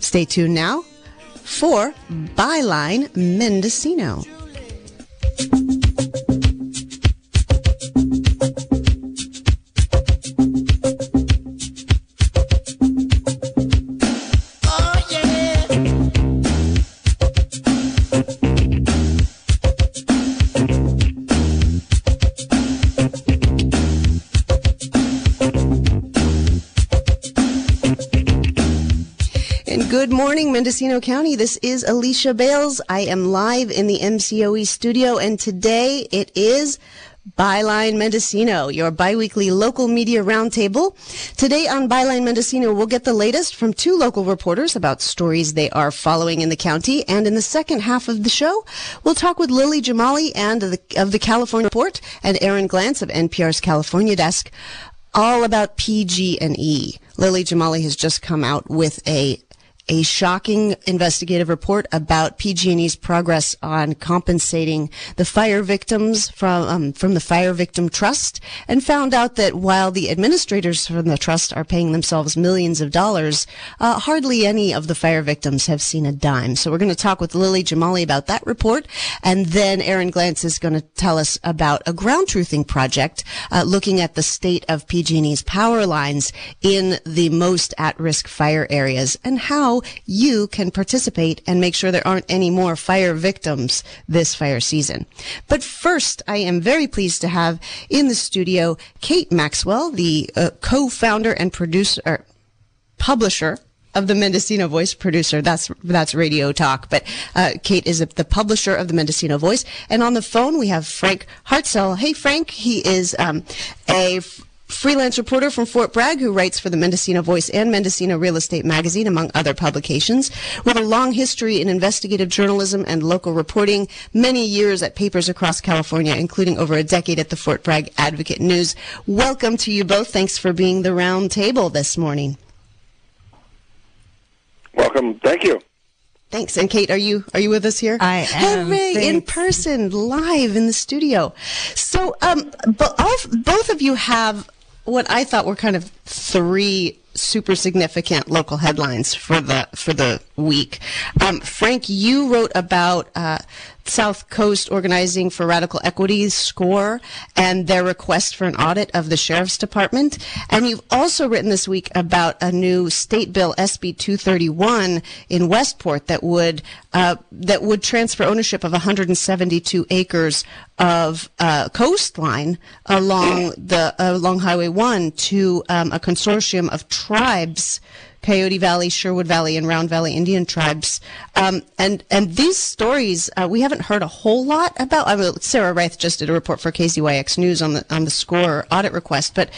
Stay tuned now for Byline Mendocino. Morning, Mendocino County. This is Alicia Bales. I am live in the MCOE studio, and today it is Byline Mendocino, your biweekly local media roundtable. Today on Byline Mendocino, we'll get the latest from two local reporters about stories they are following in the county. And in the second half of the show, we'll talk with Lily Jamali and the, of the California Report and Aaron Glantz of NPR's California desk all about PG&E. Lily Jamali has just come out with a a shocking investigative report about PG&E's progress on compensating the fire victims from um, from the Fire Victim Trust, and found out that while the administrators from the trust are paying themselves millions of dollars, uh, hardly any of the fire victims have seen a dime. So we're going to talk with Lily Jamali about that report, and then Aaron Glantz is going to tell us about a ground truthing project uh, looking at the state of PG&E's power lines in the most at-risk fire areas and how you can participate and make sure there aren't any more fire victims this fire season. But first, I am very pleased to have in the studio Kate Maxwell, the uh, co-founder and producer, er, publisher of the Mendocino Voice producer. That's that's Radio Talk. But uh, Kate is the publisher of the Mendocino Voice, and on the phone we have Frank Hartzell. Hey, Frank. He is um, a freelance reporter from Fort Bragg who writes for the Mendocino Voice and Mendocino Real Estate Magazine, among other publications, with a long history in investigative journalism and local reporting, many years at papers across California, including over a decade at the Fort Bragg Advocate News. Welcome to you both. Thanks for being the round table this morning. Welcome. Thank you. Thanks. And Kate, are you are you with us here? I am. Hooray! In person, live in the studio. So, um, but both of you have what I thought were kind of three super significant local headlines for the for the week. Um, Frank, you wrote about uh, South Coast Organizing for Radical Equities, SCORE and their request for an audit of the Sheriff's Department. And you've also written this week about a new state bill, SB 231, in Westport that would uh, that would transfer ownership of 172 acres of uh, coastline along the uh, along Highway 1 to um, a consortium of tribes Coyote Valley, Sherwood Valley, and Round Valley Indian tribes. Um, and and these stories uh, we haven't heard a whole lot about. I mean, Sarah Reith just did a report for KZYX News on the on the score audit request, but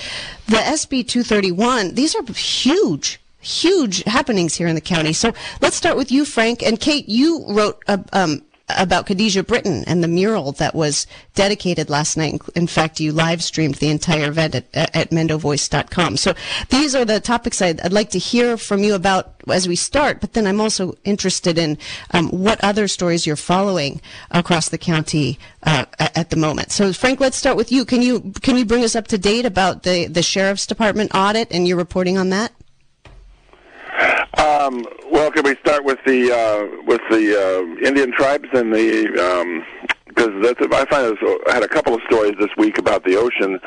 the SB 231. These are huge huge happenings here in the county. So let's start with you, Frank. And Kate, you wrote a, um, about Khadijah Britton and the mural that was dedicated last night. In fact, you live streamed the entire event at, at mendovoice.com. So these are the topics I'd, I'd, like to hear from you about as we start, but then I'm also interested in um, what other stories you're following across the county uh, at the moment. So Frank, let's start with you. Can you can you bring us up to date about the, the Sheriff's Department audit and your reporting on that? Um, well, can we start with the uh, with the uh, Indian tribes and the um, because that's I find I had a couple of stories this week about the ocean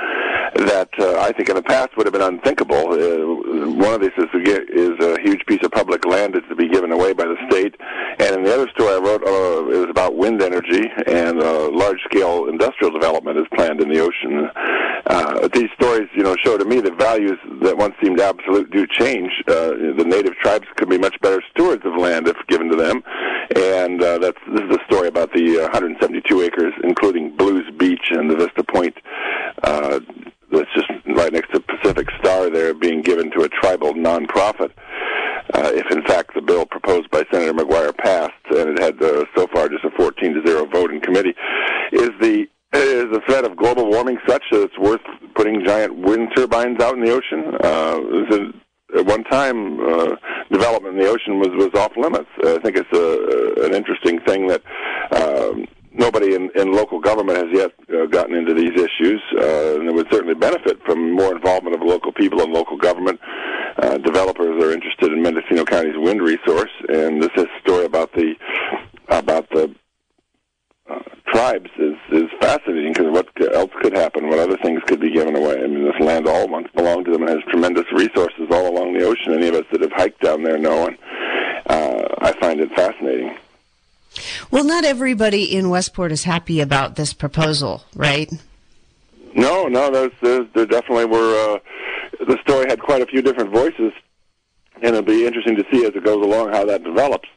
that uh, I think in the past would have been unthinkable. Uh, one of these is to get is a huge piece of public land that's to be given away by the state, and in the other story I wrote uh, is about wind energy and uh, large scale industrial development is planned in the ocean. Uh, these stories, you know, show to me that values that once seemed absolute do change. Uh, the native tribes could be much better stewards of land if given to them, and uh, that's this is a story about the uh, 172 acres, including Blues Beach and the Vista Point. Uh, that's just right next to Pacific Star there being given to a tribal nonprofit. Uh, if in fact the bill proposed by Senator McGuire passed, and it had uh, so far just a 14 to zero vote in committee, is the is the threat of global warming such that it's worth putting giant wind turbines out in the ocean? Uh, at one time, uh, development in the ocean was was off limits. I think it's a, an interesting thing that. Um, nobody in, in local government has yet uh, gotten into these issues, uh, and it would certainly benefit from more involvement of local people in local government uh, developers are interested in Mendocino County's wind resource, and this is story about the about the uh, tribes is is fascinating because what else could happen? What other things could be given away? I mean, this land all once belonged to them and has tremendous resources all along the ocean. Any of us that have hiked down there know, and uh, I find it fascinating. Well, not everybody in Westport is happy about this proposal, right? No, no, there's, there's, there definitely were. Uh, the story had quite a few different voices, and it'll be interesting to see as it goes along how that develops.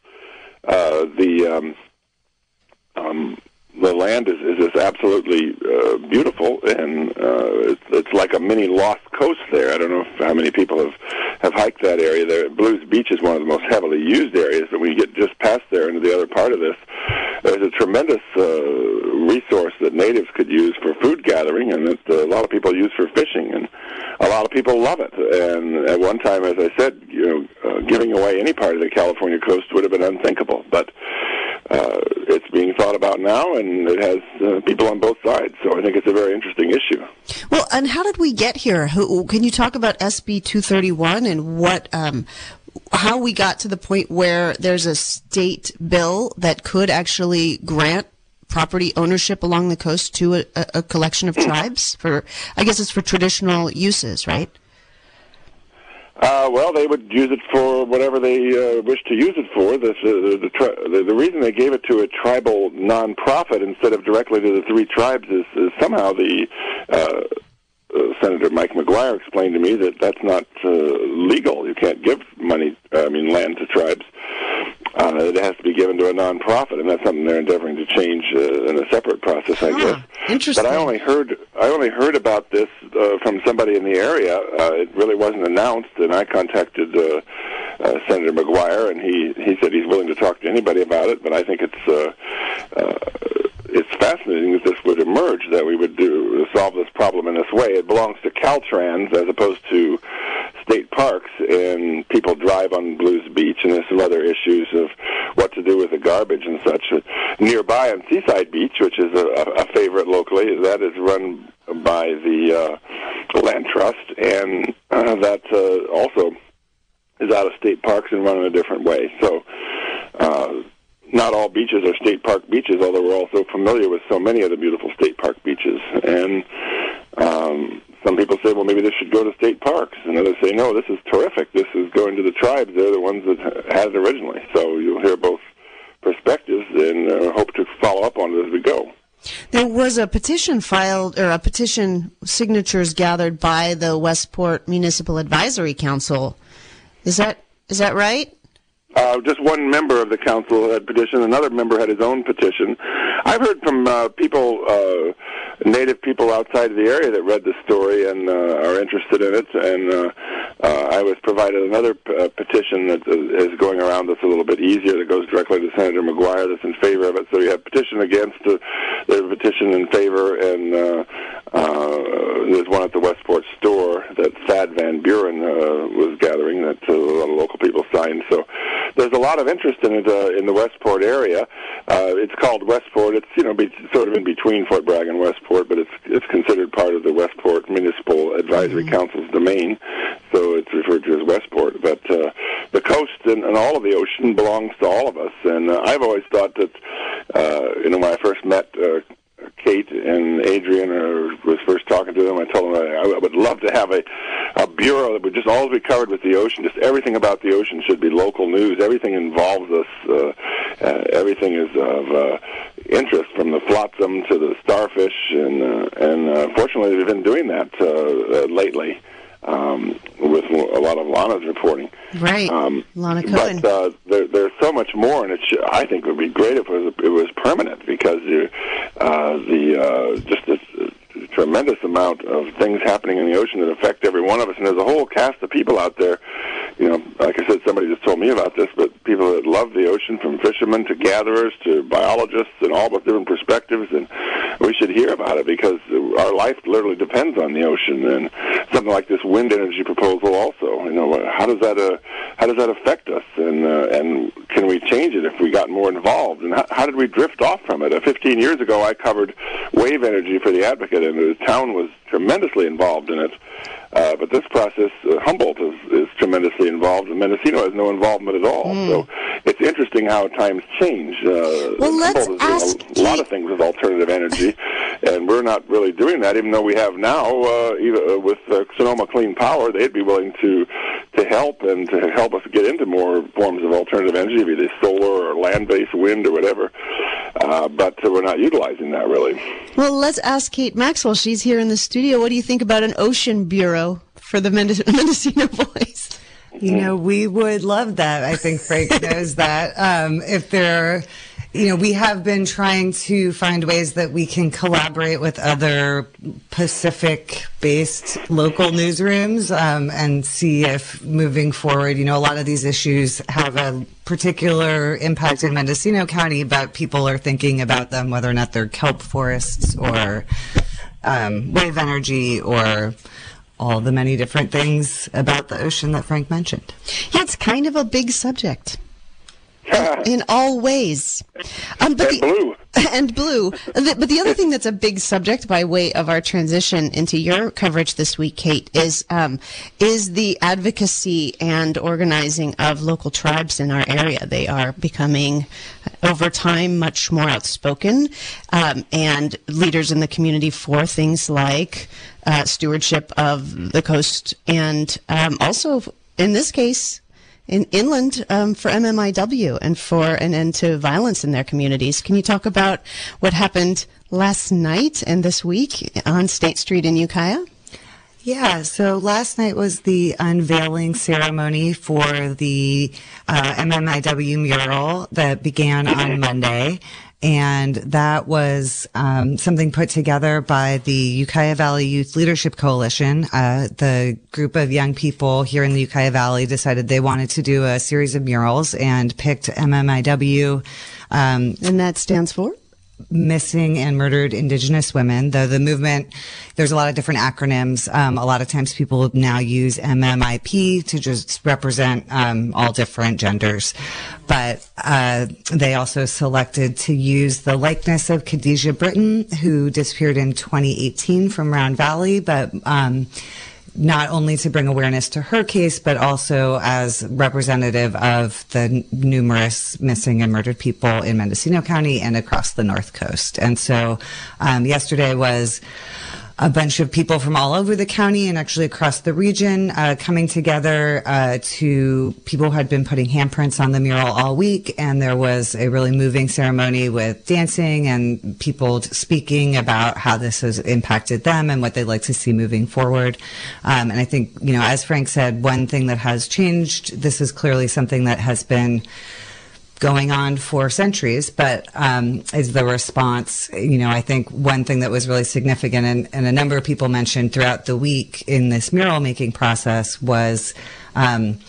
Uh, the um, um, the land is, is just absolutely uh, beautiful, and uh, it's, it's like a mini lost coast there. I don't know if, how many people have have hiked that area. There, Blues Beach is one of the most heavily used areas, but when you get just past there into the other part of this, there's a tremendous uh, resource that natives could use for food gathering, and that uh, a lot of people use for fishing, and a lot of people love it. And at one time, as I said, you know, uh, giving away any part of the California coast would have been unthinkable, but uh, it's being thought about now, and it has uh, people on both sides. So I think it's a very interesting issue. Well, and how did we get here? Who, can you talk about SB 231 and what, um, how we got to the point where there's a state bill that could actually grant property ownership along the coast to a, a collection of tribes for, I guess it's for traditional uses, right? Uh, well, they would use it for whatever they uh, wish to use it for. The, the, the, tri- the, the reason they gave it to a tribal nonprofit instead of directly to the three tribes is, is somehow the uh, uh, Senator Mike McGuire explained to me that that's not uh, legal. You can't give money, I mean, land to tribes. Uh, it has to be given to a nonprofit, and that's something they're endeavoring to change uh, in a separate process, I guess. Interesting. But I only heard I only heard about this uh, from somebody in the area. Uh, it really wasn't announced, and I contacted uh, uh, Senator McGuire, and he he said he's willing to talk to anybody about it. But I think it's. Uh, uh, it's fascinating that this would emerge, that we would do solve this problem in this way. It belongs to Caltrans as opposed to state parks, and people drive on Blues Beach, and there's some other issues of what to do with the garbage and such. Nearby on Seaside Beach, which is a, a favorite locally, that is run by the uh, Land Trust, and uh, that uh, also is out of state parks and run in a different way. So. Uh, not all beaches are state park beaches, although we're also familiar with so many of the beautiful state park beaches. And um, some people say, well, maybe this should go to state parks, and others say, no, this is terrific. This is going to the tribes. They're the ones that had it originally. So you'll hear both perspectives, and uh, hope to follow up on it as we go. There was a petition filed, or a petition signatures gathered by the Westport Municipal Advisory Council. Is that is that right? Uh, just one member of the council had petitioned. Another member had his own petition. I've heard from uh, people, uh, native people outside of the area that read the story and uh, are interested in it. And uh, uh, I was provided another p- uh, petition that uh, going around that's a little bit easier that goes directly to Senator McGuire that's in favor of it. So you have petition against, uh, there's petition in favor, and uh, uh, there's one at the Westport store that Thad Van Bueren uh, was gathering that a lot of local people signed. So there's a lot of interest in it uh, in the Westport area. Uh, it's called Westport. It's you know be, sort of in between Fort Bragg and Westport, but it's it's considered part of the Westport Municipal Advisory mm-hmm. Council's domain, so it's referred to as Westport. But uh, the coast and, and all of the ocean belongs to all of us, and uh, I've always thought that uh, you know when I first met. Uh, Kate and Adrian or was first talking to them, I told them I, I would love to have a, a bureau that would just always be covered with the ocean. Just everything about the ocean should be local news. Everything involves us. Uh, uh, everything is of uh, interest, from the flotsam to the starfish, and uh, and uh, fortunately, we've been doing that uh, uh, lately um, with a lot of Lana's reporting. Right, um, Lana Cohen. But uh, there, there's so much more, and it should, I think it would be great if it was, it was permanent because you, uh, the uh, just tremendous amount of things happening in the ocean that affect every one of us, and there's a whole cast of people out there. You know, like I said, somebody just told me about this, but people that love the ocean, from fishermen to gatherers to biologists, and all with different perspectives, and we should hear about it because our life literally depends on the ocean. And something like this wind energy proposal, also, you know, how does that uh, how does that affect us, and uh, and can we change it if we got more involved, and how, how did we drift off from it? Uh, 15 years ago, I covered wave energy for the Advocate, and the town was tremendously involved in it. Uh, but this process, uh, Humboldt is, is tremendously involved, and Mendocino has no involvement at all. Mm. So it's interesting how times change. Uh, well, let's Humboldt ask is doing a lot of things with alternative energy, and we're not really doing that, even though we have now, uh, even, uh, with uh, Sonoma Clean Power, they'd be willing to to help and to help us get into more forms of alternative energy, be it solar or land-based wind or whatever. Uh, but we're not utilizing that really. Well, let's ask Kate Maxwell. She's here in the studio. What do you think about an ocean bureau for the Mendes- Mendocino Voice? You know, we would love that. I think Frank knows that. Um, if there, you know, we have been trying to find ways that we can collaborate with other Pacific based local newsrooms um, and see if moving forward, you know, a lot of these issues have a particular impact in Mendocino County, but people are thinking about them, whether or not they're kelp forests or um, wave energy or all the many different things about the ocean that Frank mentioned. Yeah, it's kind of a big subject in all ways. Um, but and the, blue. And blue. But the other thing that's a big subject by way of our transition into your coverage this week, Kate, is um, is the advocacy and organizing of local tribes in our area. They are becoming, over time, much more outspoken, um, and leaders in the community for things like uh, stewardship of the coast, and um, also, in this case, in inland um, for MMIW and for an end to violence in their communities. Can you talk about what happened last night and this week on State Street in Ukiah? Yeah, so last night was the unveiling ceremony for the uh, MMIW mural that began on Monday. And that was um, something put together by the Ukiah Valley Youth Leadership Coalition. Uh, the group of young people here in the Ukiah Valley decided they wanted to do a series of murals and picked MMIW. Um, And that stands for? Missing and murdered indigenous women though the movement there's a lot of different acronyms. Um, a lot of times people now use mmip to just represent um, all different genders. But uh, they also selected to use the likeness of khadijah britton who disappeared in 2018 from round valley but um, not only to bring awareness to her case, but also as representative of the numerous missing and murdered people in Mendocino County and across the North Coast. And so, um, yesterday was a bunch of people from all over the county and actually across the region uh, coming together uh, to people who had been putting handprints on the mural all week. And there was a really moving ceremony with dancing and people speaking about how this has impacted them and what they'd like to see moving forward. Um, and i think you know as frank said one thing that has changed this is clearly something that has been going on for centuries, but um, is the response. You know, I think one thing that was really significant, and, and a number of people mentioned throughout the week in this mural making process was. Um,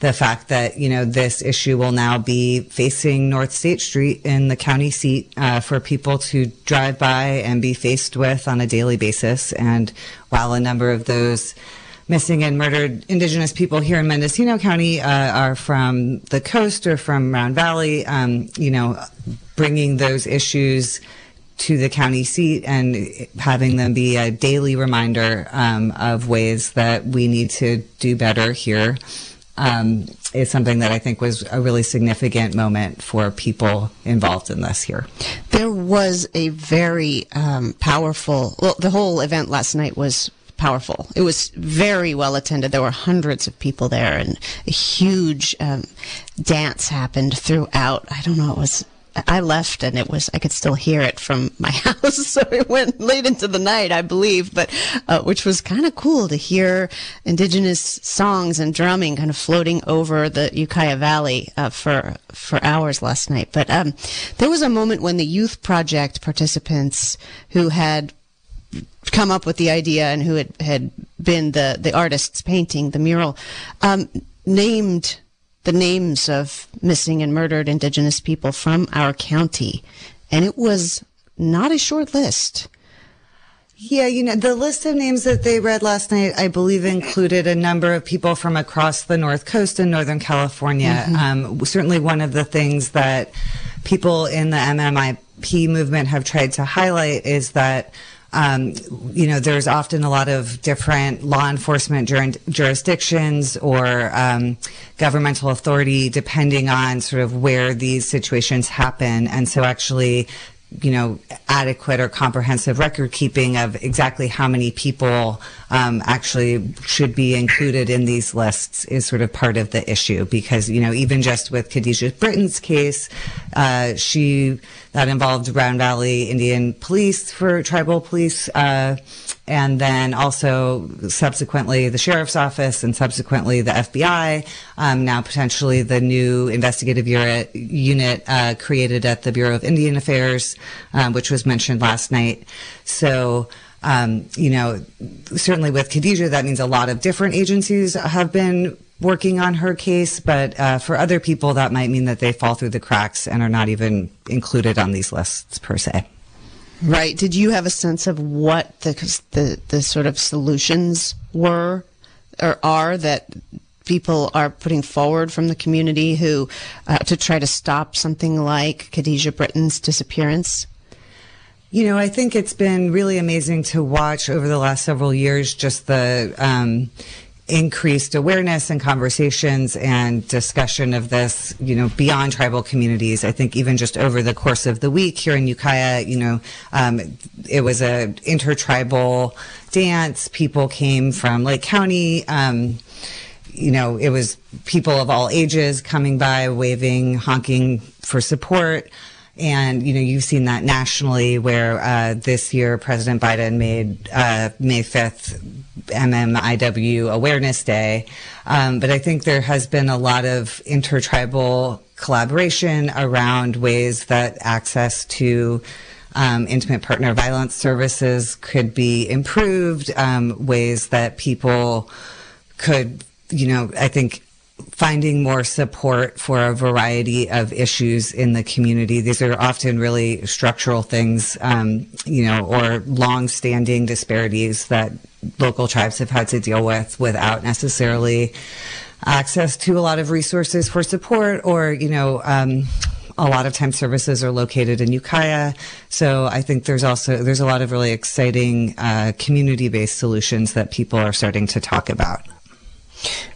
the fact that you know this issue will now be facing North State Street in the county seat uh, for people to drive by and be faced with on a daily basis. And while a number of those missing and murdered indigenous people here in Mendocino County uh, are from the coast or from Round Valley, um, you know, bringing those issues to the county seat and having them be a daily reminder um, of ways that we need to do better here um, is something that I think was a really significant moment for people involved in this here. There was a very um, powerful, well, the whole event last night was powerful. It was very well attended. There were hundreds of people there, and a huge um, dance happened throughout. I don't know, it was. I left and it was I could still hear it from my house, so it went late into the night, I believe, but uh, which was kind of cool to hear indigenous songs and drumming kind of floating over the Ukiah Valley uh, for for hours last night. But um, there was a moment when the youth project participants who had come up with the idea and who had, had been the, the artists painting the mural, um, named the names of missing and murdered indigenous people from our county. And it was not a short list. Yeah, you know, the list of names that they read last night, I believe included a number of people from across the North Coast and Northern California. Um, certainly one of the things that people in the MMIP movement have tried to highlight is that um, you know, there's often a lot of different law enforcement jur- jurisdictions or um, governmental authority depending on sort of where these situations happen. And so actually, you know, adequate or comprehensive record keeping of exactly how many people um, actually should be included in these lists is sort of part of the issue because, you know, even just with Khadijah Britton's case, uh, she, that involved Round Valley Indian Police for tribal police, uh, and then also subsequently the sheriff's office and subsequently the FBI. Um, now potentially the new investigative unit, unit uh, created at the Bureau of Indian Affairs, um, which was mentioned last night. So. Um, you know, certainly with Khadijah, that means a lot of different agencies have been working on her case, but uh, for other people, that might mean that they fall through the cracks and are not even included on these lists per se. Right. Did you have a sense of what the the, the sort of solutions were or are that people are putting forward from the community who uh, to try to stop something like Khadijah Britton's disappearance? You know, I think it's been really amazing to watch over the last several years just the um, increased awareness and conversations and discussion of this, you know, beyond tribal communities. I think even just over the course of the week here in Ukiah, you know, um, it was a intertribal dance. People came from Lake County. Um, you know, it was people of all ages coming by, waving, honking for support. And, you know, you've seen that nationally where uh, this year President Biden made uh, May 5th MMIW Awareness Day. Um, but I think there has been a lot of intertribal collaboration around ways that access to um, intimate partner violence services could be improved, um, ways that people could, you know, I think finding more support for a variety of issues in the community. These are often really structural things, um, you know, or long-standing disparities that local tribes have had to deal with without necessarily access to a lot of resources for support or, you know, um, a lot of times services are located in Ukiah. So I think there's also, there's a lot of really exciting, uh, community-based solutions that people are starting to talk about.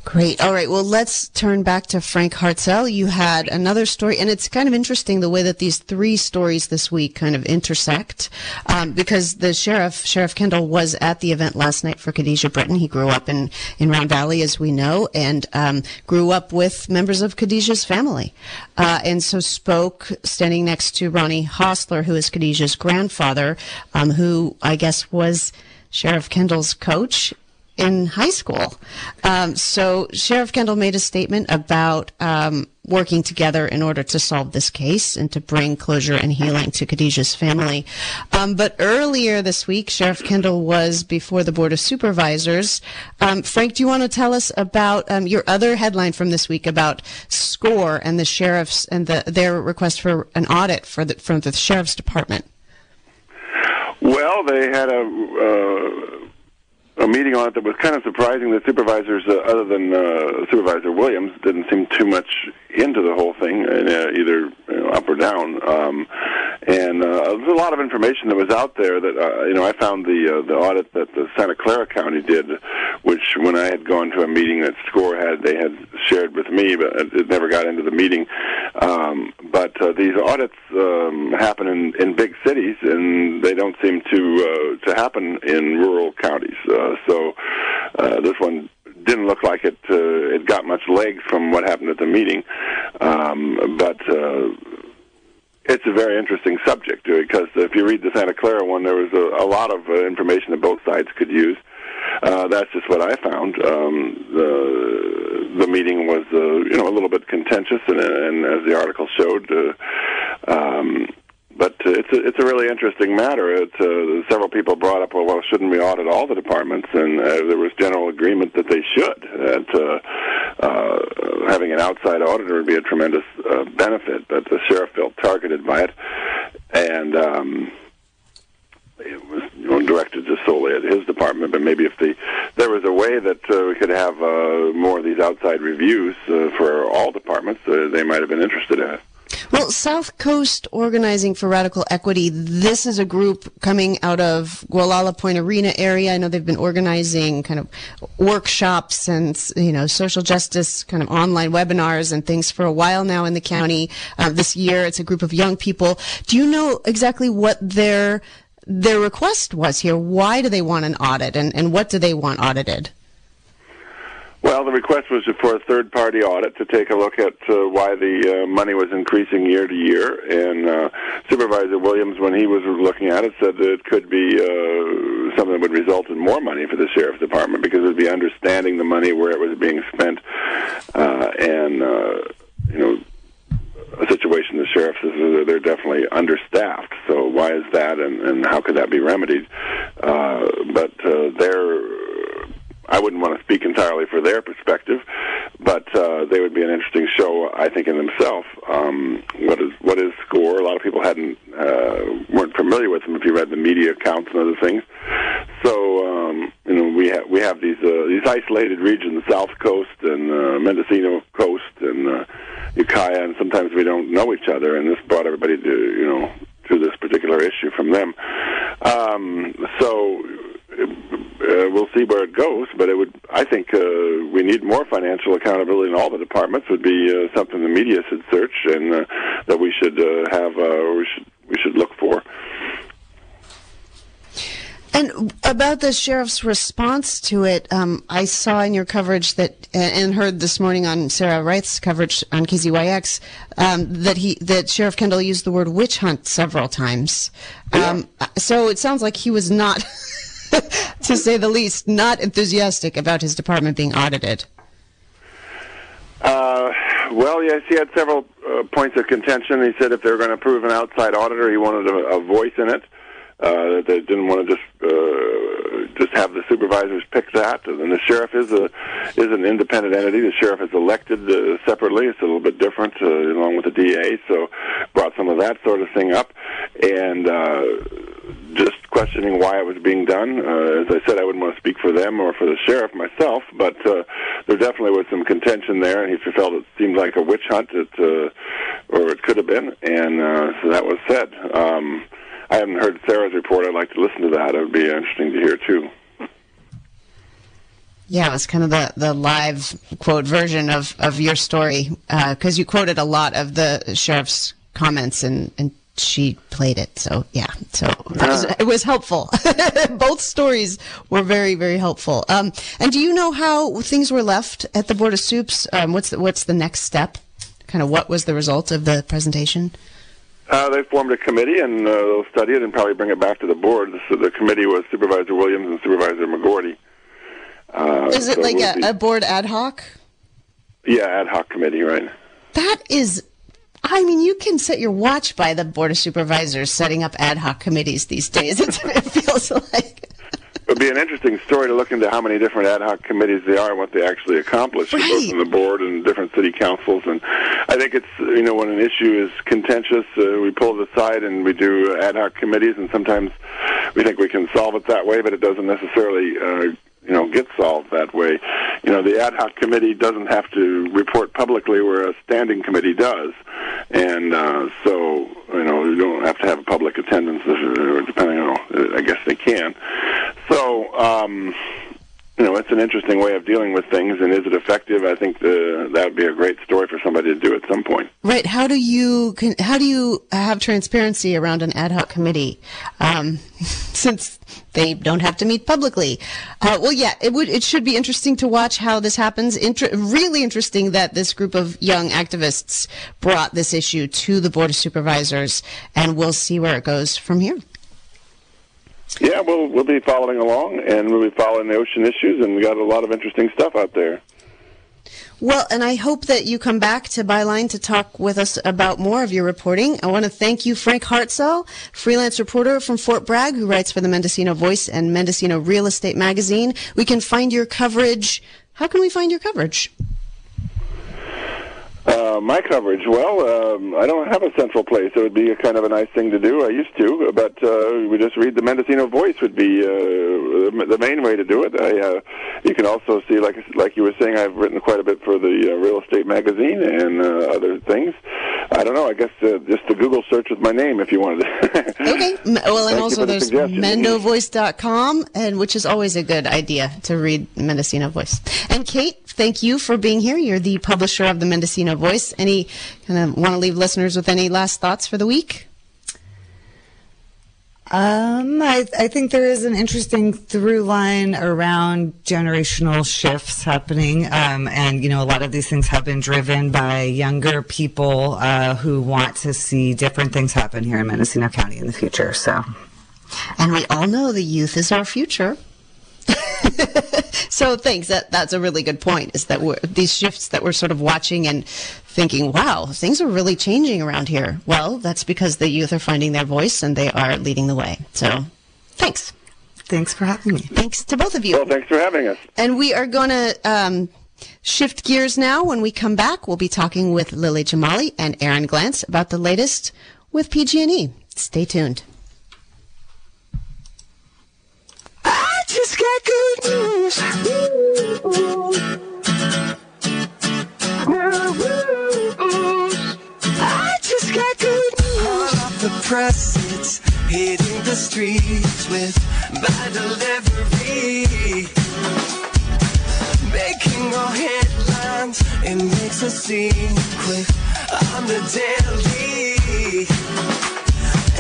Great. All right. Well, let's turn back to Frank Hartzell. You had another story, and it's kind of interesting the way that these three stories this week kind of intersect, um, because the sheriff, Sheriff Kendall, was at the event last night for Khadijah Britton. He grew up in in Round Valley, as we know, and um, grew up with members of Khadijah's family, uh, and so spoke standing next to Ronnie Hostler, who is Khadijah's grandfather, um, who I guess was. Sheriff Kendall's coach in high school. Um, so Sheriff Kendall made a statement about um, working together in order to solve this case and to bring closure and healing to Khadijah's family. Um, but earlier this week, Sheriff Kendall was before the Board of Supervisors. Um, Frank, do you want to tell us about um, your other headline from this week about SCORE and the sheriffs and the, their request for an audit for the, from the sheriff's department? Well, they had a. Uh a meeting on it that was kind of surprising. The supervisors, uh, other than uh, Supervisor Williams, didn't seem too much into the whole thing, uh, either you know, up or down. Um, and uh, there's a lot of information that was out there that uh, you know I found the uh, the audit that the Santa Clara County did, which when I had gone to a meeting that SCORE had, they had shared with me, but it never got into the meeting. Um, but uh, these audits um, happen in, in big cities, and they don't seem to uh, to happen in rural counties. Uh, so uh, this one didn't look like it uh, it got much legs from what happened at the meeting, um, but. Uh, it's a very interesting subject uh, because if you read the Santa Clara one, there was a, a lot of uh, information that both sides could use. Uh, that's just what I found. Um, the the meeting was, uh, you know, a little bit contentious, and, and as the article showed, uh, um, but uh, it's a, it's a really interesting matter. It's, uh, several people brought up, well, well, shouldn't we audit all the departments? And uh, there was general agreement that they should. That uh, uh, having an outside auditor would be a tremendous uh, benefit. But the sheriff felt targeted by it, and um, it was you know, directed just solely at his department. But maybe if the there was a way that uh, we could have uh, more of these outside reviews uh, for all departments, uh, they might have been interested in it. Well, South Coast Organizing for Radical Equity, this is a group coming out of Gualala Point Arena area. I know they've been organizing kind of workshops and, you know, social justice kind of online webinars and things for a while now in the county. Uh, this year, it's a group of young people. Do you know exactly what their their request was here? Why do they want an audit and, and what do they want audited? Well, the request was for a third-party audit to take a look at uh, why the uh, money was increasing year to year. And uh, Supervisor Williams, when he was looking at it, said that it could be uh, something that would result in more money for the sheriff's department because it would be understanding the money where it was being spent, uh, and uh, you know a situation the sheriffs is they're definitely understaffed. So why is that, and, and how could that be remedied? Uh, but uh, they're I wouldn't want to speak entirely for their perspective, but uh, they would be an interesting show, I think, in themselves. Um, what is what is SCORE? A lot of people hadn't uh, weren't familiar with them if you read the media accounts and other things. So um, you know we have we have these uh, these isolated regions, the South Coast and uh, Mendocino Coast and uh, Ukiah, and sometimes we don't know each other, and this brought everybody to you know to this particular issue from them. Um, so uh, we'll see where it goes. But it would, I think, uh, we need more financial accountability in all the departments. Would be uh, something the media should search and uh, that we should uh, have, uh, we should we should look for. And about the sheriff's response to it, um, I saw in your coverage that, and heard this morning on Sarah Wright's coverage on KZYX, um, that he that Sheriff Kendall used the word witch hunt several times. Um, so it sounds like he was not. to say the least, not enthusiastic about his department being audited. Uh, well, yes, he had several uh, points of contention. He said if they were going to approve an outside auditor, he wanted a, a voice in it. Uh, they didn't want to just uh, just have the supervisors pick that. And the sheriff is a is an independent entity. The sheriff is elected uh, separately. It's a little bit different, uh, along with the DA. So brought some of that sort of thing up, and. Uh, just questioning why it was being done. Uh, as I said, I wouldn't want to speak for them or for the sheriff myself, but uh, there definitely was some contention there, and he felt it seemed like a witch hunt, it, uh, or it could have been, and uh, so that was said. Um, I haven't heard Sarah's report. I'd like to listen to that. It would be interesting to hear too. Yeah, it was kind of the, the live quote version of, of your story because uh, you quoted a lot of the sheriff's comments and, and she played it. So yeah, so was, it was helpful. Both stories were very very helpful. Um, and do you know how things were left at the board of soups? Um, what's the, what's the next step? Kind of what was the result of the presentation? Uh, they formed a committee and uh, they'll study it and probably bring it back to the board. So the committee was Supervisor Williams and Supervisor McGourty. Uh, Is it so like a, a board ad hoc? Yeah, ad hoc committee, right? That is I mean, you can set your watch by the Board of Supervisors setting up ad hoc committees these days. it feels like. It would be an interesting story to look into how many different ad hoc committees there are and what they actually accomplish, right. both in the board and different city councils. And I think it's, you know, when an issue is contentious, uh, we pull it aside and we do ad hoc committees, and sometimes we think we can solve it that way, but it doesn't necessarily uh, you know get solved that way. You know, the ad hoc committee doesn't have to report publicly, where a standing committee does, and uh, so you know you don't have to have a public attendance, uh, depending on. I guess they can. So. Um, you know, it's an interesting way of dealing with things, and is it effective? I think that would be a great story for somebody to do at some point. Right? How do you how do you have transparency around an ad hoc committee, um, since they don't have to meet publicly? Uh, well, yeah, it would it should be interesting to watch how this happens. Inter- really interesting that this group of young activists brought this issue to the board of supervisors, and we'll see where it goes from here. Yeah, we'll we'll be following along, and we'll be following the ocean issues, and we got a lot of interesting stuff out there. Well, and I hope that you come back to Byline to talk with us about more of your reporting. I want to thank you, Frank Hartzell, freelance reporter from Fort Bragg, who writes for the Mendocino Voice and Mendocino Real Estate Magazine. We can find your coverage. How can we find your coverage? Uh, my coverage, well, um, I don't have a central place. It would be a kind of a nice thing to do. I used to, but uh, we just read the Mendocino Voice would be uh, the main way to do it. I, uh, you can also see, like like you were saying, I've written quite a bit for the uh, real estate magazine and uh, other things. I don't know. I guess uh, just a Google search with my name if you wanted. To. okay. Well, and also the there's suggestion. mendovoice.com, and which is always a good idea to read Mendocino Voice. And Kate, thank you for being here. You're the publisher of the Mendocino Voice. Any kind of want to leave listeners with any last thoughts for the week? Um, I, I think there is an interesting through line around generational shifts happening. Um, and, you know, a lot of these things have been driven by younger people, uh, who want to see different things happen here in Mendocino County in the future. So, And we all know the youth is our future. so thanks. That that's a really good point. Is that we're, these shifts that we're sort of watching and thinking, wow, things are really changing around here. Well, that's because the youth are finding their voice and they are leading the way. So, thanks. thanks for having me. Thanks to both of you. well, thanks for having us. And we are going to um, shift gears now. When we come back, we'll be talking with Lily Jamali and Aaron Glantz about the latest with PG&E. Stay tuned. I just got good news. I just got good news. All of the press, it's hitting the streets with my delivery. Making all headlines, it makes a scene quick on the daily.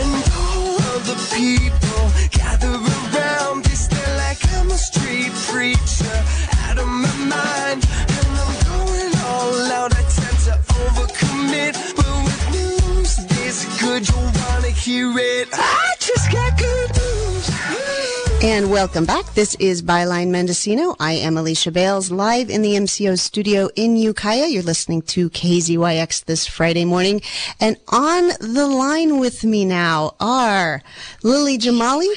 And all of the people good, you'll wanna hear it. I just got good news. And welcome back. This is Byline Mendocino. I am Alicia Bales, live in the MCO studio in Ukiah. You're listening to KZYX this Friday morning. And on the line with me now are Lily Jamali.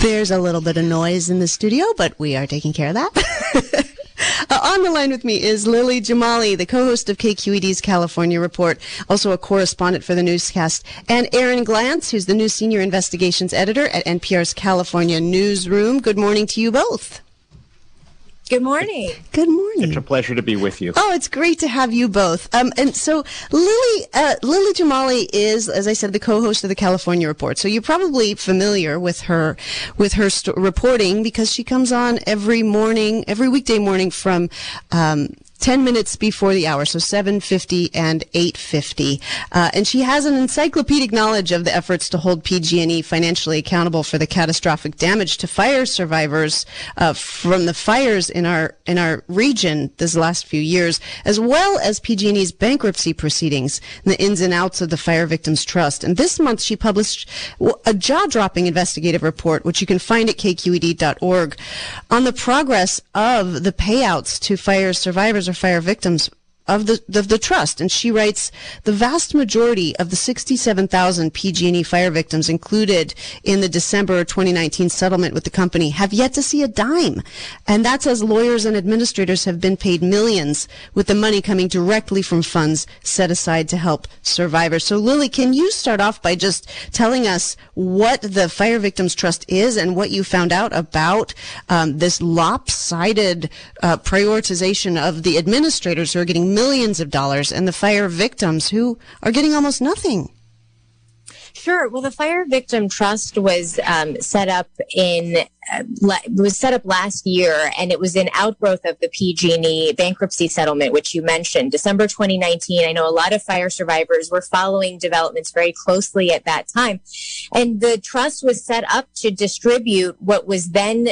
There's a little bit of noise in the studio, but we are taking care of that. Uh, on the line with me is Lily Jamali, the co-host of KQED's California Report, also a correspondent for the newscast, and Aaron Glantz, who's the new senior investigations editor at NPR's California Newsroom. Good morning to you both. Good morning. Good morning. It's a pleasure to be with you. Oh, it's great to have you both. Um, and so Lily, uh, Lily Jamali is, as I said, the co-host of the California Report. So you're probably familiar with her, with her sto- reporting because she comes on every morning, every weekday morning from, um, 10 minutes before the hour, so 7.50 and 8.50. Uh, and she has an encyclopedic knowledge of the efforts to hold PG&E financially accountable for the catastrophic damage to fire survivors uh, from the fires in our in our region this last few years, as well as PG&E's bankruptcy proceedings and the ins and outs of the Fire Victims Trust. And this month she published a jaw-dropping investigative report, which you can find at kqed.org, on the progress of the payouts to fire survivors or fire victims of the, the trust. And she writes, the vast majority of the 67,000 PG&E fire victims included in the December 2019 settlement with the company have yet to see a dime. And that's as lawyers and administrators have been paid millions with the money coming directly from funds set aside to help survivors. So Lily, can you start off by just telling us what the Fire Victims Trust is and what you found out about um, this lopsided uh, prioritization of the administrators who are getting millions of dollars and the fire victims who are getting almost nothing. Sure. Well, the Fire Victim Trust was um, set up in uh, la- was set up last year, and it was an outgrowth of the PG&E bankruptcy settlement, which you mentioned, December 2019. I know a lot of fire survivors were following developments very closely at that time, and the trust was set up to distribute what was then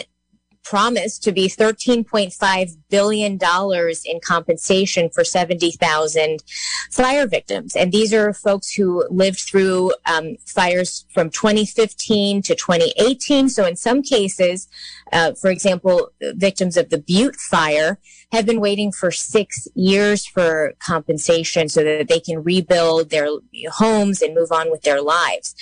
promised to be $13.5 billion dollars in compensation for 70,000 fire victims. And these are folks who lived through um, fires from 2015 to 2018. So in some cases, uh, for example, victims of the Butte fire have been waiting for six years for compensation so that they can rebuild their homes and move on with their lives.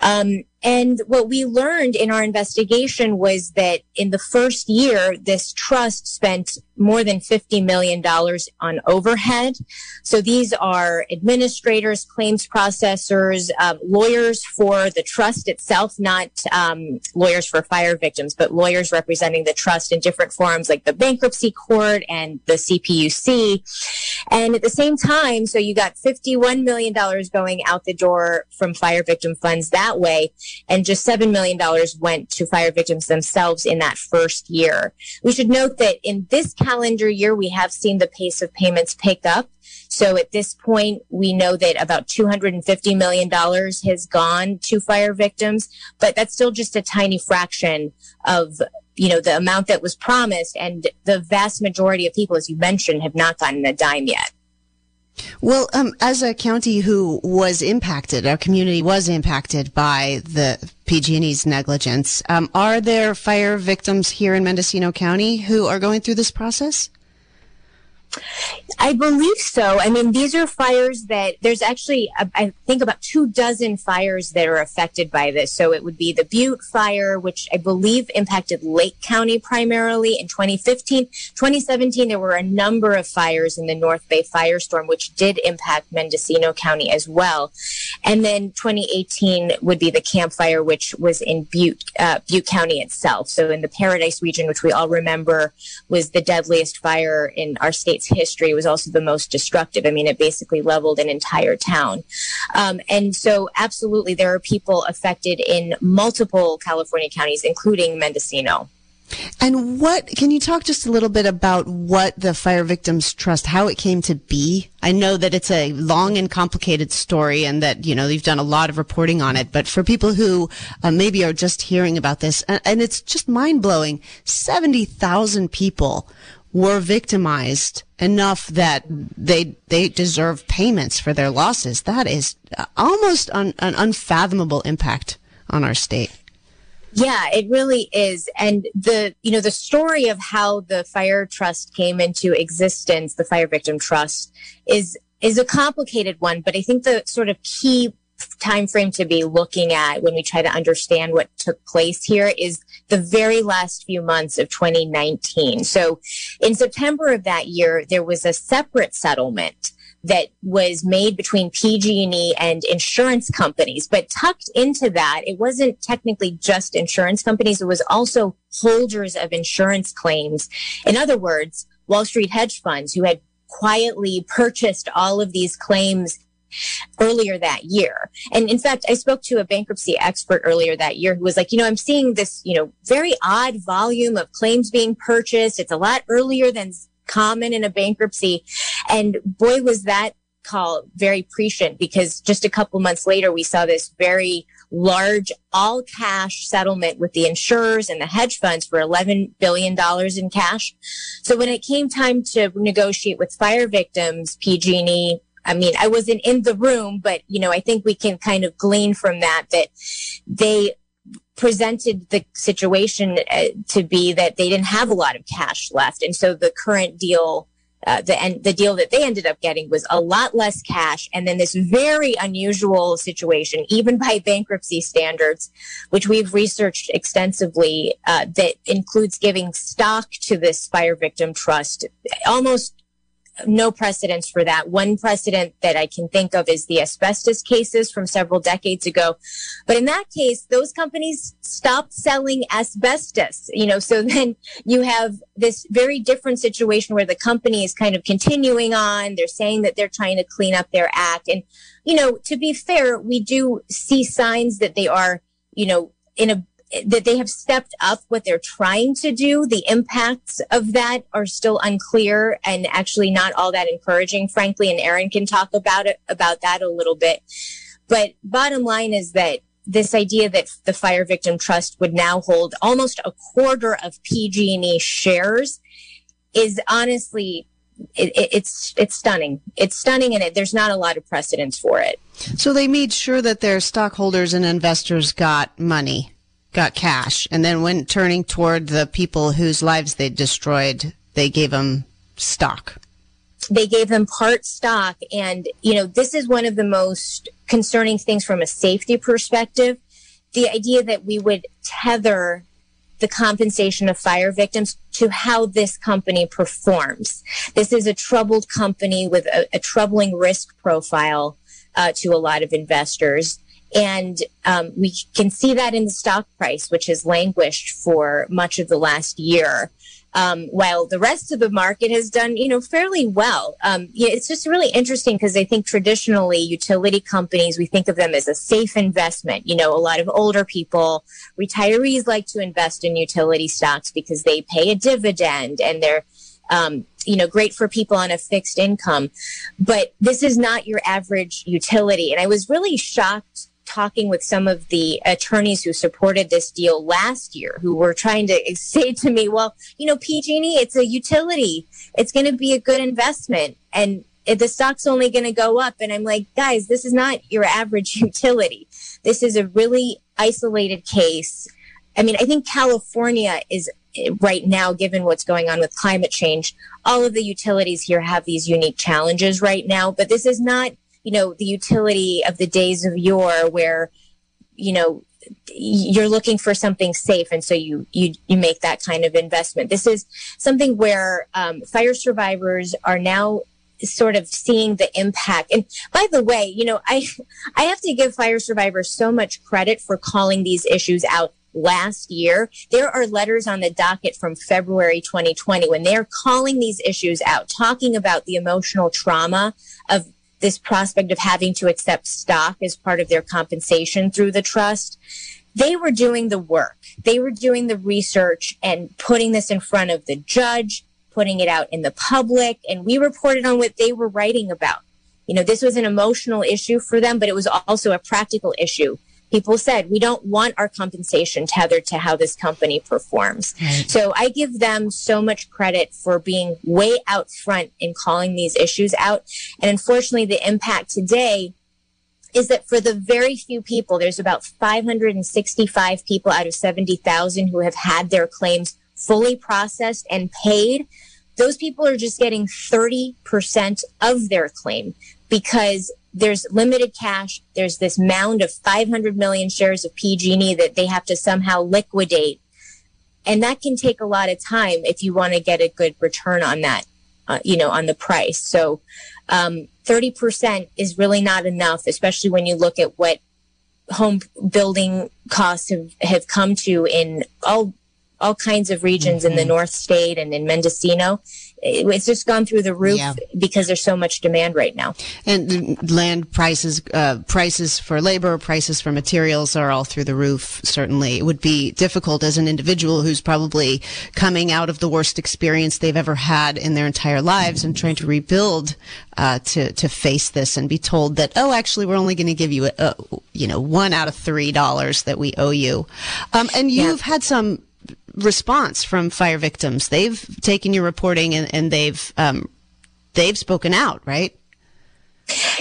Um, and what we learned in our investigation was that in the first year, this trust spent more than $50 million on overhead. So these are administrators, claims processors, um, lawyers for the trust itself, not um, lawyers for fire victims, but lawyers representing the trust in different forums like the bankruptcy court and the CPUC. And at the same time, so you got $51 million going out the door from fire victim funds that way, and just $7 million went to fire victims themselves in that first year. We should note that in this calendar year, we have seen the pace of payments pick up. So at this point, we know that about $250 million has gone to fire victims, but that's still just a tiny fraction of you know the amount that was promised and the vast majority of people as you mentioned have not gotten a dime yet well, um, as a county who was impacted, our community was impacted by the PG&E's negligence. Um, are there fire victims here in Mendocino County who are going through this process? I believe so. I mean, these are fires that there's actually, I think, about two dozen fires that are affected by this. So it would be the Butte fire, which I believe impacted Lake County primarily in 2015. 2017, there were a number of fires in the North Bay firestorm, which did impact Mendocino County as well. And then 2018 would be the Camp Fire, which was in Butte, uh, Butte County itself. So in the Paradise region, which we all remember was the deadliest fire in our state's history, was also the most destructive. I mean, it basically leveled an entire town. Um, and so, absolutely, there are people affected in multiple California counties, including Mendocino. And what can you talk just a little bit about what the Fire Victims Trust, how it came to be? I know that it's a long and complicated story, and that you know you've done a lot of reporting on it. But for people who uh, maybe are just hearing about this, and, and it's just mind blowing, seventy thousand people were victimized enough that they they deserve payments for their losses. That is almost un, an unfathomable impact on our state. Yeah, it really is. And the, you know, the story of how the fire trust came into existence, the fire victim trust is, is a complicated one. But I think the sort of key time frame to be looking at when we try to understand what took place here is the very last few months of 2019. So in September of that year, there was a separate settlement that was made between PG&E and insurance companies. But tucked into that, it wasn't technically just insurance companies. It was also holders of insurance claims. In other words, Wall Street hedge funds who had quietly purchased all of these claims earlier that year. And in fact, I spoke to a bankruptcy expert earlier that year who was like, you know, I'm seeing this, you know, very odd volume of claims being purchased. It's a lot earlier than common in a bankruptcy. And boy, was that call very prescient because just a couple months later, we saw this very large all cash settlement with the insurers and the hedge funds for $11 billion in cash. So when it came time to negotiate with fire victims, PG&E I mean, I wasn't in the room, but you know, I think we can kind of glean from that that they presented the situation uh, to be that they didn't have a lot of cash left, and so the current deal. Uh, the and the deal that they ended up getting was a lot less cash, and then this very unusual situation, even by bankruptcy standards, which we've researched extensively, uh, that includes giving stock to this fire victim trust, almost no precedents for that. One precedent that I can think of is the asbestos cases from several decades ago. But in that case, those companies stopped selling asbestos, you know, so then you have this very different situation where the company is kind of continuing on. They're saying that they're trying to clean up their act. And, you know, to be fair, we do see signs that they are, you know, in a that they have stepped up what they're trying to do. The impacts of that are still unclear and actually not all that encouraging, frankly. And Aaron can talk about it, about that a little bit. But bottom line is that this idea that the Fire Victim Trust would now hold almost a quarter of PG&E shares is honestly it, it, it's it's stunning. It's stunning, and it, there's not a lot of precedence for it. So they made sure that their stockholders and investors got money got cash, and then when turning toward the people whose lives they destroyed, they gave them stock. They gave them part stock, and you know this is one of the most concerning things from a safety perspective. The idea that we would tether the compensation of fire victims to how this company performs. This is a troubled company with a, a troubling risk profile uh, to a lot of investors. And um, we can see that in the stock price, which has languished for much of the last year. Um, while the rest of the market has done, you know, fairly well. Um, yeah, it's just really interesting because I think traditionally utility companies, we think of them as a safe investment. You know, a lot of older people, retirees like to invest in utility stocks because they pay a dividend and they're, um, you know, great for people on a fixed income. But this is not your average utility. And I was really shocked talking with some of the attorneys who supported this deal last year who were trying to say to me, well, you know, PG&E, it's a utility. It's going to be a good investment. And the stock's only going to go up. And I'm like, guys, this is not your average utility. This is a really isolated case. I mean, I think California is right now, given what's going on with climate change, all of the utilities here have these unique challenges right now, but this is not you know, the utility of the days of yore where, you know, you're looking for something safe. And so you you you make that kind of investment. This is something where um, fire survivors are now sort of seeing the impact. And by the way you know i i have to give fire survivors so much credit for calling these issues out last year. There are letters on the docket from february 2020 when they're calling these issues out talking about the emotional trauma of this prospect of having to accept stock as part of their compensation through the trust. They were doing the work. They were doing the research and putting this in front of the judge, putting it out in the public, and we reported on what they were writing about. You know, this was an emotional issue for them, but it was also a practical issue people said we don't want our compensation tethered to how this company performs. Right. So I give them so much credit for being way out front in calling these issues out. And unfortunately, the impact today is that for the very few people, there's about 565 people out of 70,000 who have had their claims fully processed and paid. Those people are just getting 30% of their claim because there's limited cash. There's this mound of 500 million shares of PG&E that they have to somehow liquidate. And that can take a lot of time if you want to get a good return on that, uh, you know, on the price. So, um, 30% is really not enough, especially when you look at what home building costs have, have come to in all, all kinds of regions mm-hmm. in the mm-hmm. North State and in Mendocino it's just gone through the roof yeah. because there's so much demand right now. And land prices, uh, prices for labor, prices for materials are all through the roof. Certainly, it would be difficult as an individual who's probably coming out of the worst experience they've ever had in their entire lives and trying to rebuild uh, to to face this and be told that oh, actually, we're only going to give you a, a, you know one out of three dollars that we owe you. Um, and you've yeah. had some response from fire victims. They've taken your reporting and, and they've um, they've spoken out, right?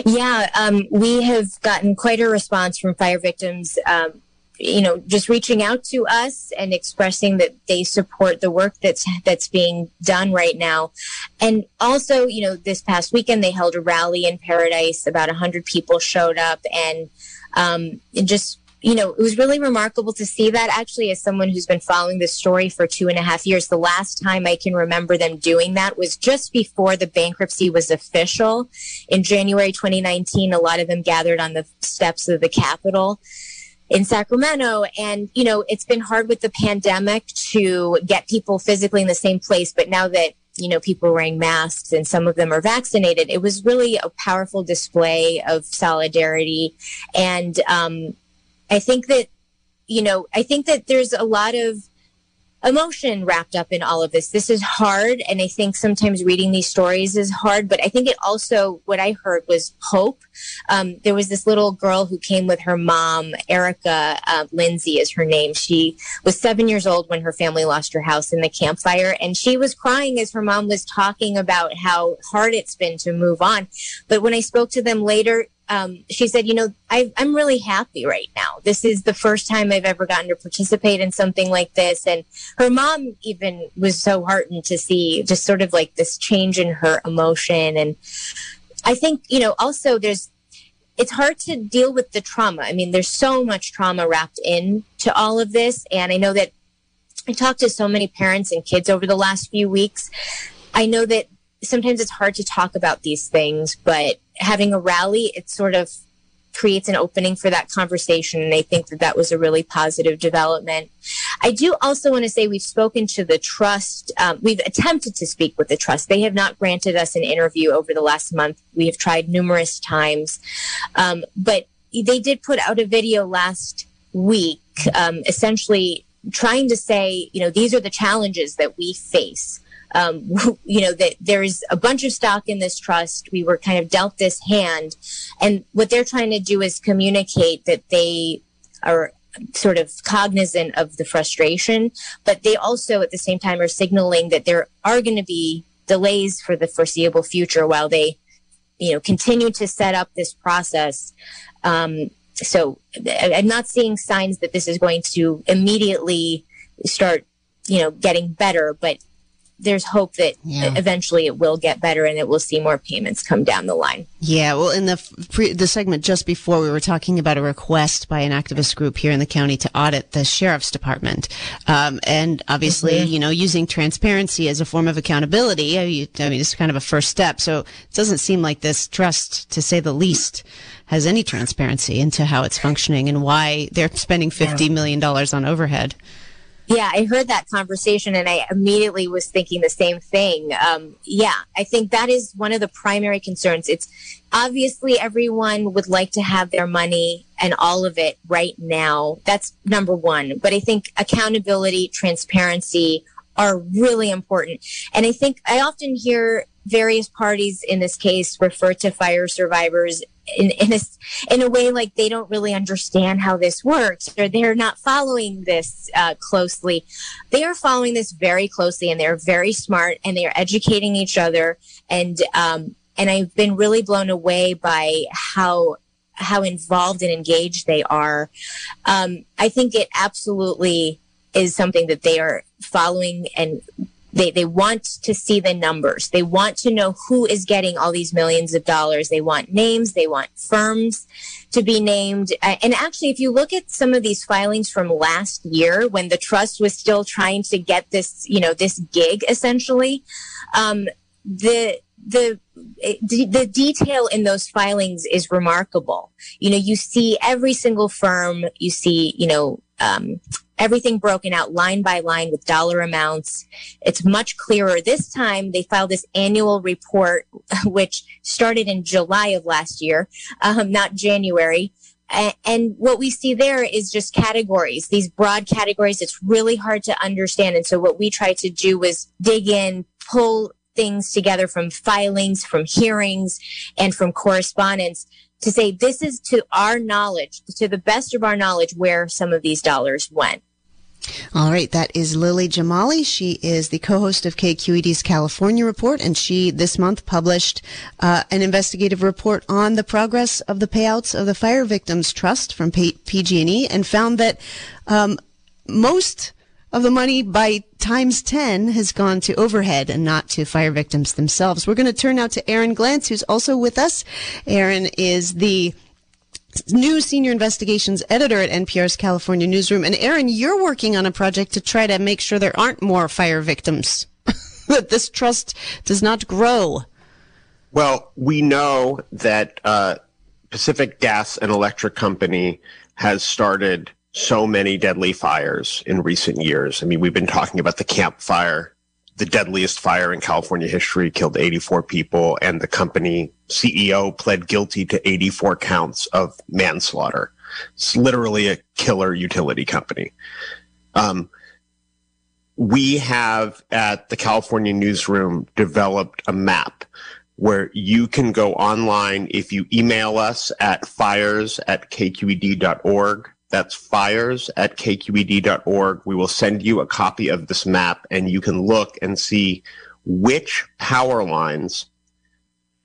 Yeah, um, we have gotten quite a response from fire victims. Um, you know, just reaching out to us and expressing that they support the work that's that's being done right now. And also, you know, this past weekend they held a rally in Paradise. About hundred people showed up, and um, just you know, it was really remarkable to see that actually as someone who's been following this story for two and a half years. The last time I can remember them doing that was just before the bankruptcy was official in January 2019. A lot of them gathered on the steps of the Capitol in Sacramento. And, you know, it's been hard with the pandemic to get people physically in the same place. But now that, you know, people are wearing masks and some of them are vaccinated, it was really a powerful display of solidarity. And, um, I think that, you know, I think that there's a lot of emotion wrapped up in all of this. This is hard. And I think sometimes reading these stories is hard, but I think it also, what I heard was hope. Um, there was this little girl who came with her mom, Erica uh, Lindsay is her name. She was seven years old when her family lost her house in the campfire. And she was crying as her mom was talking about how hard it's been to move on. But when I spoke to them later, um, she said, you know, I, am really happy right now. This is the first time I've ever gotten to participate in something like this. And her mom even was so heartened to see just sort of like this change in her emotion. And I think, you know, also there's, it's hard to deal with the trauma. I mean, there's so much trauma wrapped in to all of this. And I know that I talked to so many parents and kids over the last few weeks. I know that sometimes it's hard to talk about these things, but having a rally, it sort of creates an opening for that conversation. And I think that that was a really positive development. I do also want to say we've spoken to the trust. Um, we've attempted to speak with the trust. They have not granted us an interview over the last month. We have tried numerous times. Um, but they did put out a video last week, um, essentially trying to say, you know, these are the challenges that we face. Um, you know, that there's a bunch of stock in this trust. We were kind of dealt this hand. And what they're trying to do is communicate that they are sort of cognizant of the frustration, but they also at the same time are signaling that there are going to be delays for the foreseeable future while they, you know, continue to set up this process. Um, so I'm not seeing signs that this is going to immediately start, you know, getting better, but there's hope that yeah. eventually it will get better and that we'll see more payments come down the line. Yeah, well, in the pre- the segment just before, we were talking about a request by an activist group here in the county to audit the sheriff's department, um, and obviously, mm-hmm. you know, using transparency as a form of accountability. I mean, it's kind of a first step. So it doesn't seem like this trust, to say the least, has any transparency into how it's functioning and why they're spending fifty million dollars on overhead. Yeah, I heard that conversation and I immediately was thinking the same thing. Um, yeah, I think that is one of the primary concerns. It's obviously everyone would like to have their money and all of it right now. That's number one. But I think accountability, transparency are really important. And I think I often hear various parties in this case refer to fire survivors in in a, in a way like they don't really understand how this works or they're not following this uh, closely. They are following this very closely and they're very smart and they are educating each other and um, and I've been really blown away by how how involved and engaged they are. Um, I think it absolutely is something that they are following and they, they want to see the numbers. They want to know who is getting all these millions of dollars. They want names. They want firms to be named. And actually, if you look at some of these filings from last year when the trust was still trying to get this, you know, this gig essentially, um, the, the the detail in those filings is remarkable. You know, you see every single firm, you see, you know, um, everything broken out line by line with dollar amounts. It's much clearer. This time they filed this annual report, which started in July of last year, um, not January. And what we see there is just categories, these broad categories. It's really hard to understand. And so what we tried to do was dig in, pull things together from filings, from hearings, and from correspondence to say this is to our knowledge, to the best of our knowledge, where some of these dollars went. All right, that is Lily Jamali. She is the co-host of KQED's California Report, and she this month published uh, an investigative report on the progress of the payouts of the Fire Victims Trust from PG&E, and found that um, most of the money by times 10 has gone to overhead and not to fire victims themselves. We're going to turn now to Aaron Glantz, who's also with us. Aaron is the new senior investigations editor at NPR's California newsroom. And Aaron, you're working on a project to try to make sure there aren't more fire victims, that this trust does not grow. Well, we know that uh, Pacific Gas and Electric Company has started so many deadly fires in recent years. I mean, we've been talking about the Camp Fire, the deadliest fire in California history, killed 84 people, and the company CEO pled guilty to 84 counts of manslaughter. It's literally a killer utility company. Um, we have at the California newsroom developed a map where you can go online if you email us at fires at kqed.org that's fires at kqed.org. We will send you a copy of this map and you can look and see which power lines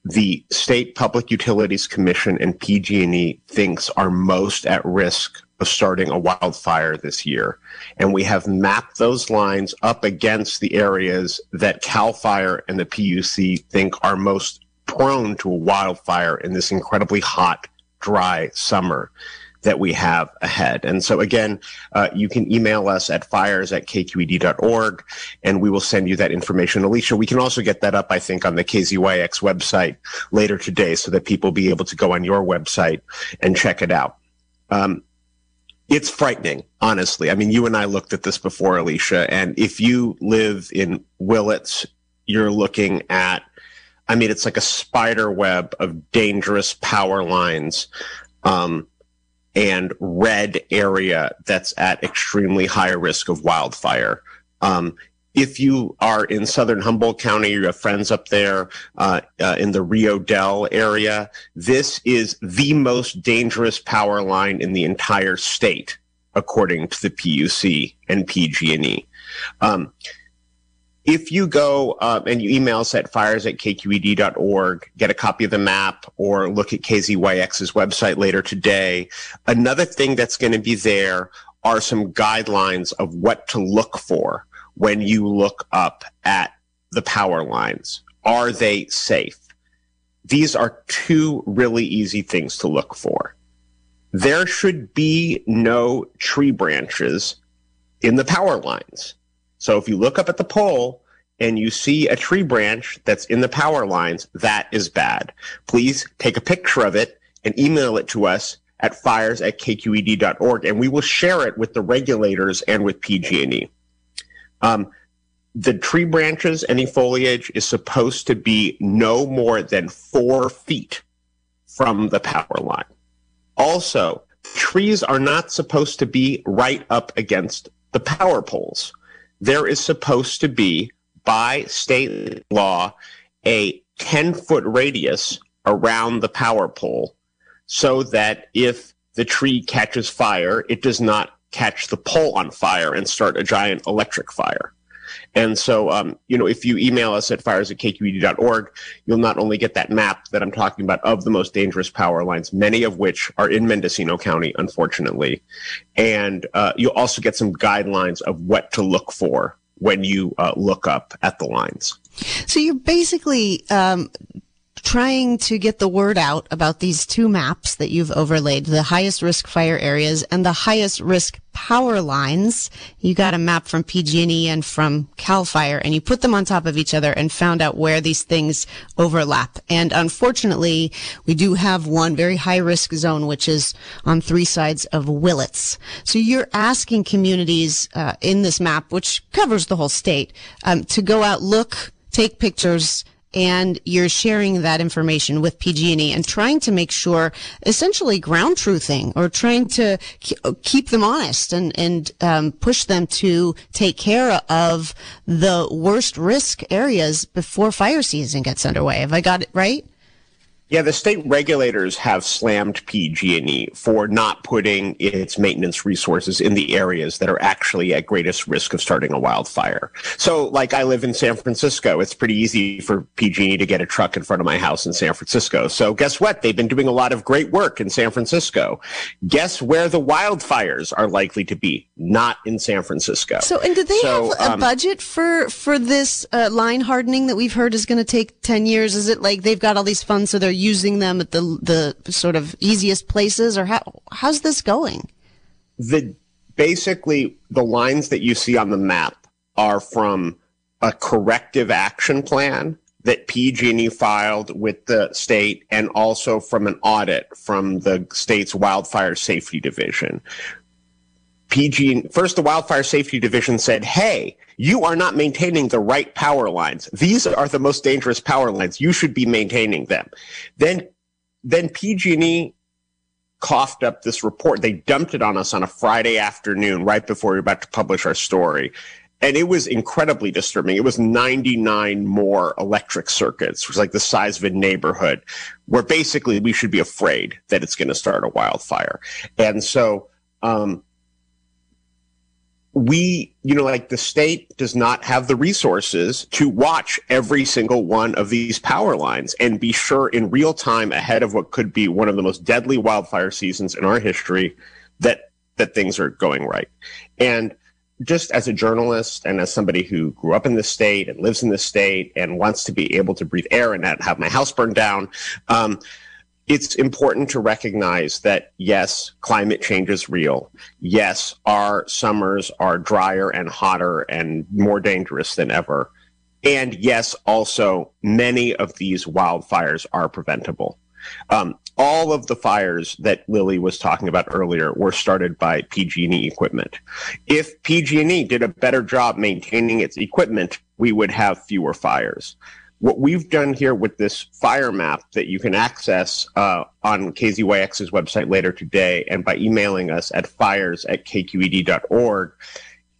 the State Public Utilities Commission and PG&E thinks are most at risk of starting a wildfire this year. And we have mapped those lines up against the areas that CAL FIRE and the PUC think are most prone to a wildfire in this incredibly hot, dry summer that we have ahead. And so again, uh, you can email us at fires at kqed.org and we will send you that information. Alicia, we can also get that up, I think, on the KZYX website later today so that people be able to go on your website and check it out. Um, it's frightening, honestly. I mean, you and I looked at this before, Alicia, and if you live in Willits, you're looking at, I mean, it's like a spider web of dangerous power lines. Um, and red area that's at extremely high risk of wildfire. Um, if you are in southern Humboldt County, you have friends up there uh, uh, in the Rio Dell area, this is the most dangerous power line in the entire state, according to the PUC and PG&E. Um, if you go uh, and you email us at fires at kqed.org, get a copy of the map, or look at KZYX's website later today, another thing that's going to be there are some guidelines of what to look for when you look up at the power lines. Are they safe? These are two really easy things to look for. There should be no tree branches in the power lines. So if you look up at the pole and you see a tree branch that's in the power lines, that is bad. Please take a picture of it and email it to us at fires at kqed.org and we will share it with the regulators and with PG&E. Um, the tree branches, any foliage is supposed to be no more than four feet from the power line. Also, trees are not supposed to be right up against the power poles. There is supposed to be, by state law, a 10 foot radius around the power pole so that if the tree catches fire, it does not catch the pole on fire and start a giant electric fire. And so, um, you know, if you email us at fires at kqed.org, you'll not only get that map that I'm talking about of the most dangerous power lines, many of which are in Mendocino County, unfortunately. And uh, you'll also get some guidelines of what to look for when you uh, look up at the lines. So you're basically um, trying to get the word out about these two maps that you've overlaid, the highest risk fire areas and the highest risk power lines. You got a map from PG&E and from CAL FIRE and you put them on top of each other and found out where these things overlap. And unfortunately, we do have one very high risk zone, which is on three sides of Willits. So you're asking communities uh, in this map, which covers the whole state, um, to go out, look, take pictures, and you're sharing that information with PG&E and trying to make sure, essentially ground truthing or trying to keep them honest and and um, push them to take care of the worst risk areas before fire season gets underway. Have I got it right? Yeah, the state regulators have slammed PG&E for not putting its maintenance resources in the areas that are actually at greatest risk of starting a wildfire. So, like I live in San Francisco, it's pretty easy for PG&E to get a truck in front of my house in San Francisco. So, guess what? They've been doing a lot of great work in San Francisco. Guess where the wildfires are likely to be? Not in San Francisco. So, and do they so, have a um, budget for for this uh, line hardening that we've heard is going to take 10 years? Is it like they've got all these funds so they're using them at the the sort of easiest places, or how how's this going? The basically the lines that you see on the map are from a corrective action plan that PG&E filed with the state and also from an audit from the state's wildfire safety division. PG first the wildfire safety division said, "Hey, you are not maintaining the right power lines. These are the most dangerous power lines. You should be maintaining them." Then then PG&E coughed up this report. They dumped it on us on a Friday afternoon right before we were about to publish our story. And it was incredibly disturbing. It was 99 more electric circuits, which was like the size of a neighborhood, where basically we should be afraid that it's going to start a wildfire. And so, um, we, you know, like the state does not have the resources to watch every single one of these power lines and be sure in real time ahead of what could be one of the most deadly wildfire seasons in our history that, that things are going right. And just as a journalist and as somebody who grew up in this state and lives in this state and wants to be able to breathe air and not have my house burned down, um, it's important to recognize that yes, climate change is real. Yes, our summers are drier and hotter and more dangerous than ever. And yes, also many of these wildfires are preventable. Um, all of the fires that Lily was talking about earlier were started by PG&E equipment. If PG&E did a better job maintaining its equipment, we would have fewer fires. What we've done here with this fire map that you can access uh, on KZYX's website later today and by emailing us at fires at kqed.org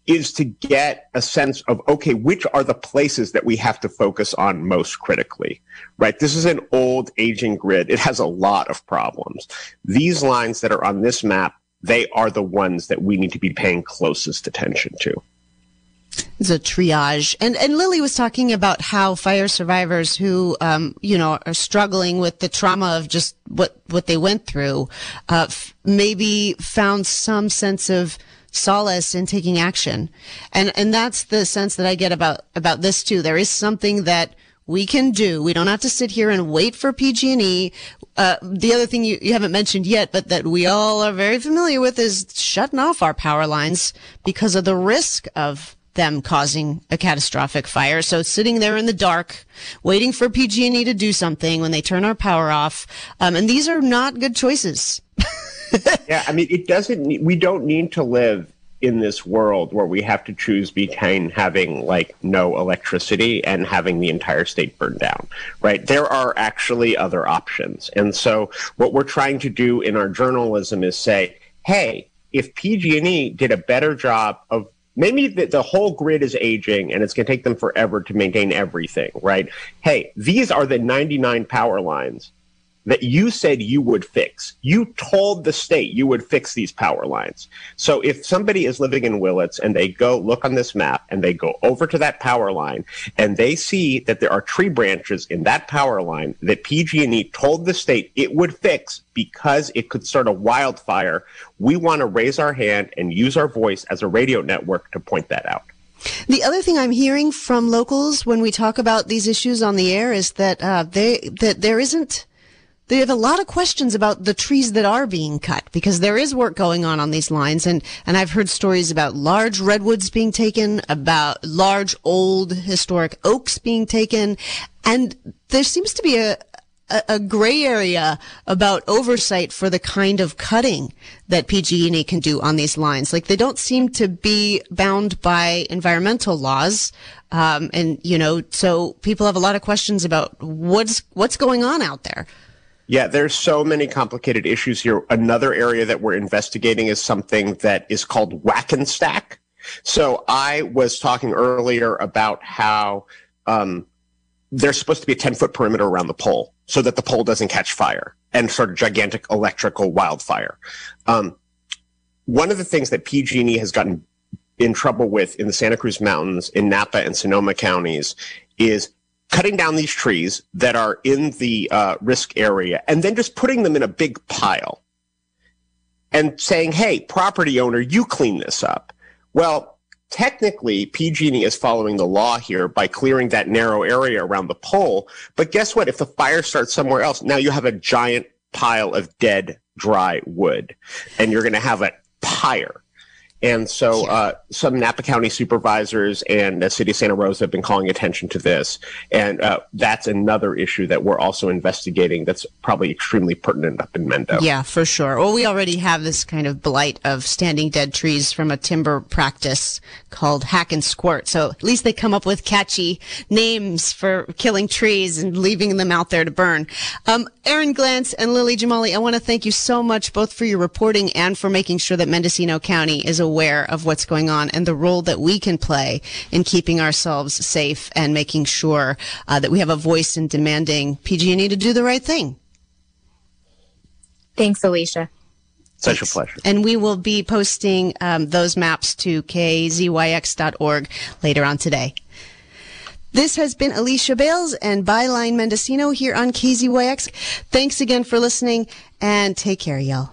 is to get a sense of okay which are the places that we have to focus on most critically right? This is an old aging grid. It has a lot of problems. These lines that are on this map they are the ones that we need to be paying closest attention to a triage. And and Lily was talking about how fire survivors who um, you know are struggling with the trauma of just what what they went through, uh, f- maybe found some sense of solace in taking action. And and that's the sense that I get about about this too. There is something that we can do. We don't have to sit here and wait for PG&E. Uh, the other thing you, you haven't mentioned yet, but that we all are very familiar with is shutting off our power lines because of the risk of them causing a catastrophic fire. So sitting there in the dark, waiting for PG&E to do something when they turn our power off. Um, and these are not good choices. yeah, I mean, it doesn't. We don't need to live in this world where we have to choose between having like no electricity and having the entire state burned down, right? There are actually other options. And so what we're trying to do in our journalism is say, hey, if PG&E did a better job of maybe the, the, whole grid is aging and it's going to take them forever to maintain everything, right? Hey, these are the 99 power lines that you said you would fix. You told the state you would fix these power lines. So if somebody is living in Willits and they go look on this map and they go over to that power line and they see that there are tree branches in that power line that PG&E told the state it would fix because it could start a wildfire, we want to raise our hand and use our voice as a radio network to point that out. The other thing I'm hearing from locals when we talk about these issues on the air is that uh, they that there isn't they have a lot of questions about the trees that are being cut because there is work going on on these lines and and I've heard stories about large redwoods being taken about large old historic oaks being taken and there seems to be a a, a gray area about oversight for the kind of cutting that PG&E can do on these lines. Like they don't seem to be bound by environmental laws. Um, and you know, so people have a lot of questions about what's, what's going on out there. Yeah, there's so many complicated issues here. Another area that we're investigating is something that is called whack and stack. So I was talking earlier about how um, there's supposed to be a 10 foot perimeter around the pole so that the pole doesn't catch fire and sort of gigantic electrical wildfire. Um, one of the things that PG&E has gotten in trouble with in the Santa Cruz Mountains, in Napa and Sonoma counties, is cutting down these trees that are in the uh, risk area and then just putting them in a big pile and saying, hey, property owner, you clean this up. Well, technically, PG&E is following the law here by clearing that narrow area around the pole. But guess what? If the fire starts somewhere else, now you have a giant pile of dead, dry wood and you're going to have a pyre. And so uh, some Napa County supervisors and the city of Santa Rosa have been calling attention to this. And uh, that's another issue that we're also investigating that's probably extremely pertinent up in Mendo. Yeah, for sure. Well, we already have this kind of blight of standing dead trees from a timber practice called hack and squirt. So at least they come up with catchy names for killing trees and leaving them out there to burn. Um, Aaron Glantz and Lily Jamali, I want to thank you so much both for your reporting and for making sure that Mendocino County is aware of what's going on and the role that we can play in keeping ourselves safe and making sure uh, that we have a voice in demanding PG&E to do the right thing. Thanks, Alicia. Such Thanks. a pleasure. And we will be posting um, those maps to kzyx.org later on today. This has been Alicia Bales and Byline Mendocino here on KZYX. Thanks again for listening and take care, y'all.